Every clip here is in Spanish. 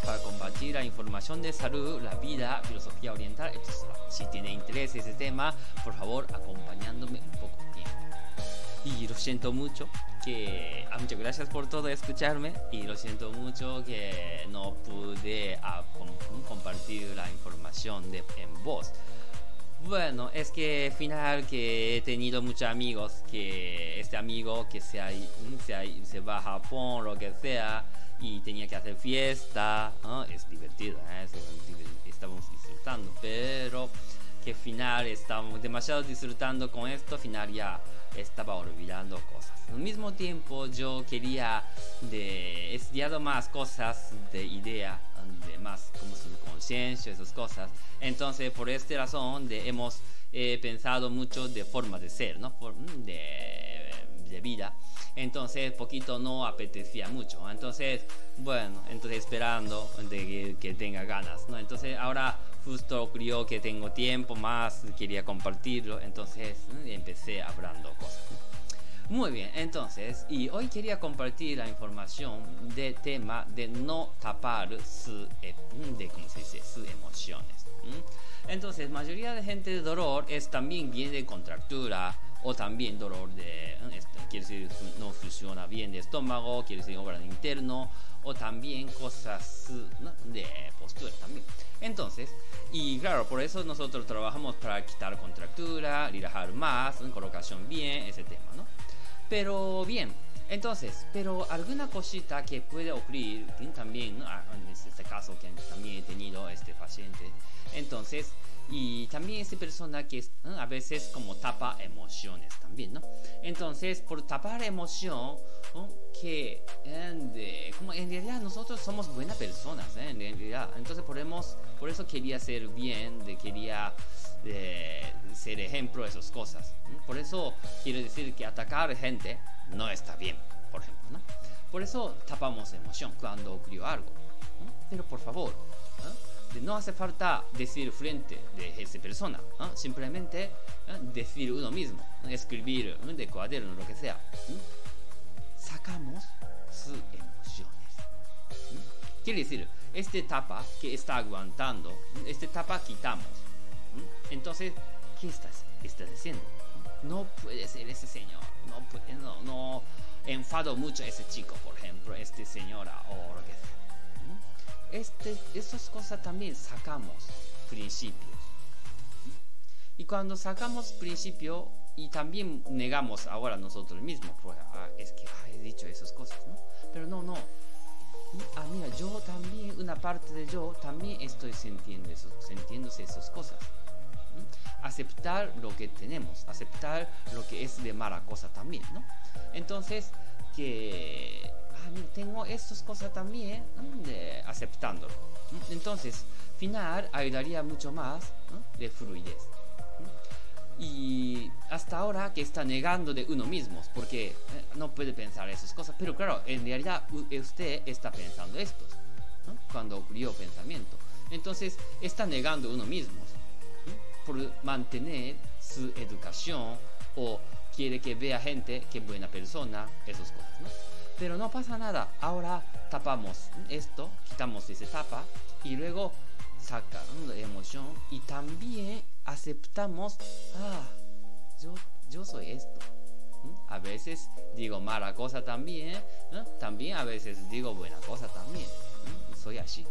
para compartir la información de salud, la vida, filosofía oriental, etc. Si tiene interés ese tema, por favor, acompañándome un poco tiempo. Y lo siento mucho que ah, muchas gracias por todo escucharme y lo siento mucho que no pude ah, compartir la información de, en voz. Bueno, es que final que he tenido muchos amigos que este amigo que se, se, se va a Japón, lo que sea, y tenía que hacer fiesta, es divertido, ¿eh? estamos disfrutando, pero que final estamos demasiado disfrutando con esto, final ya estaba olvidando cosas. Al mismo tiempo yo quería de estudiar más cosas de idea, de más como conciencia, esas cosas. Entonces por esta razón de, hemos eh, pensado mucho de forma de ser, ¿no? de, vida entonces poquito no apetecía mucho. Entonces, bueno, entonces esperando de que, tenga ganas, ¿no? Entonces ahora justo ocurrió que tengo tiempo más, quería compartirlo, entonces empecé hablando cosas. Muy bien, entonces, y hoy quería compartir la información del tema de no tapar su, e, de, ¿cómo se dice? sus emociones. Entonces, mayoría de gente de dolor es también bien de contractura o también dolor de quiere decir no funciona bien de estómago, quiere decir órgano interno o también cosas de postura también. Entonces, y claro, por eso nosotros trabajamos para quitar contractura, relajar más, colocación bien, ese tema, ¿no? Pero bien, entonces, pero alguna cosita que puede ocurrir también, ah, en este caso que también he tenido este paciente, entonces, y también esta persona que a veces como tapa emociones también, ¿no? Entonces, por tapar emoción, que como en realidad nosotros somos buenas personas, ¿eh? en realidad. Entonces, podemos, por eso quería ser bien, de, quería ser ejemplo de esas cosas. Por eso quiero decir que atacar gente no está bien, por ejemplo, ¿no? Por eso tapamos emoción cuando ocurrió algo. Pero por favor, no hace falta decir frente de esa persona, simplemente decir uno mismo, escribir de cuaderno, lo que sea. Sacamos sus emociones. Quiere decir, esta etapa que está aguantando, esta etapa quitamos. Entonces, ¿qué estás, estás diciendo? No puede ser ese señor, no, puede, no, enfado mucho a ese chico, por ejemplo, este señora o lo que sea este, esas cosas también sacamos principios. Y cuando sacamos principio y también negamos ahora nosotros mismos, pues, ah, es que he dicho esas cosas. Pero no, no. Ah, mira, yo también, una parte de yo también estoy sintiendo eso, sintiéndose esas cosas. Aceptar lo que tenemos, aceptar lo que es de mala cosa también, ¿no? Entonces, que tengo estas cosas también, aceptándolo. Entonces, final ayudaría mucho más de fluidez. Y hasta ahora que está negando de uno mismo, porque eh, no puede pensar esas cosas, pero claro, en realidad usted está pensando esto cuando ocurrió pensamiento. Entonces, está negando uno mismo por mantener su educación o quiere que vea gente que buena persona, esas cosas. Pero no pasa nada. Ahora tapamos esto, quitamos esa tapa y luego sacamos la emoción y también aceptamos, ah, yo, yo soy esto. A veces digo mala cosa también, también a veces digo buena cosa también. Soy así.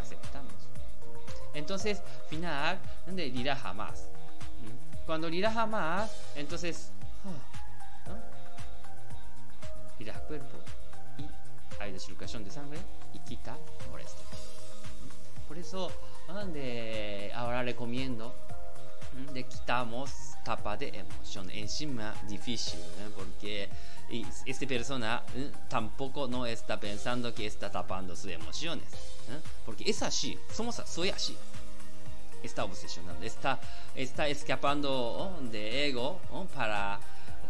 Aceptamos. Entonces, final, donde dirá jamás. Cuando dirá jamás, entonces irá cuerpo y hay circulación de sangre y quita molestia. Por eso de, ahora recomiendo de quitamos tapa de emoción encima difícil porque esta persona tampoco no está pensando que está tapando sus emociones porque es así somos soy así está obsesionando está está escapando de ego para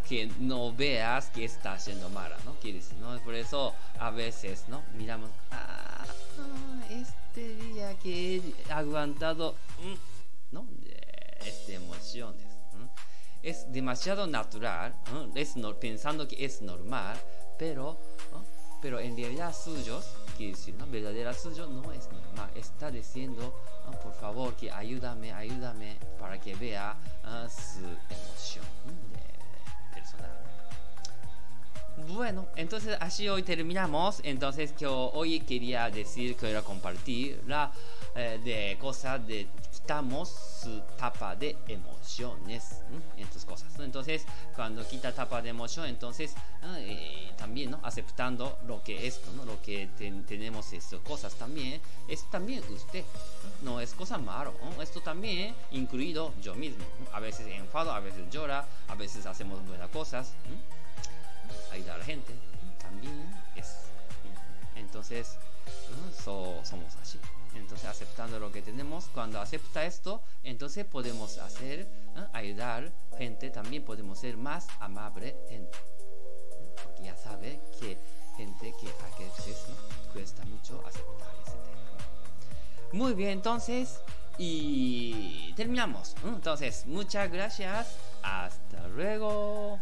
que no veas que está haciendo mala, ¿no? Quieres, ¿no? Por eso a veces, ¿no? Miramos, ah, este día que he aguantado, mm", ¿no? Este emociones, Es demasiado natural, Es pensando que es normal, pero, pero en realidad suyos quiere decir, ¿no? Verdadera suyo no es normal. Está diciendo, por favor, que ayúdame, ayúdame para que vea ah, su emoción personal. Bueno, entonces así hoy terminamos. Entonces que hoy quería decir, quería compartir la eh, de cosas de quitamos su tapa de emociones en tus cosas. Entonces, cuando quita tapa de emoción, entonces eh, también ¿no? aceptando lo que es, ¿no? lo que tenemos estas cosas también, es también usted. No es cosa malo, esto también incluido yo mismo. A veces enfado, a veces llora, a veces hacemos buenas cosas, Entonces, somos así entonces aceptando lo que tenemos, cuando acepta esto, entonces podemos hacer, ayudar gente, también podemos ser más amable. Porque ya sabe que gente que a veces cuesta mucho aceptar ese tema. Muy bien, entonces, y terminamos. Entonces, muchas gracias. Hasta luego.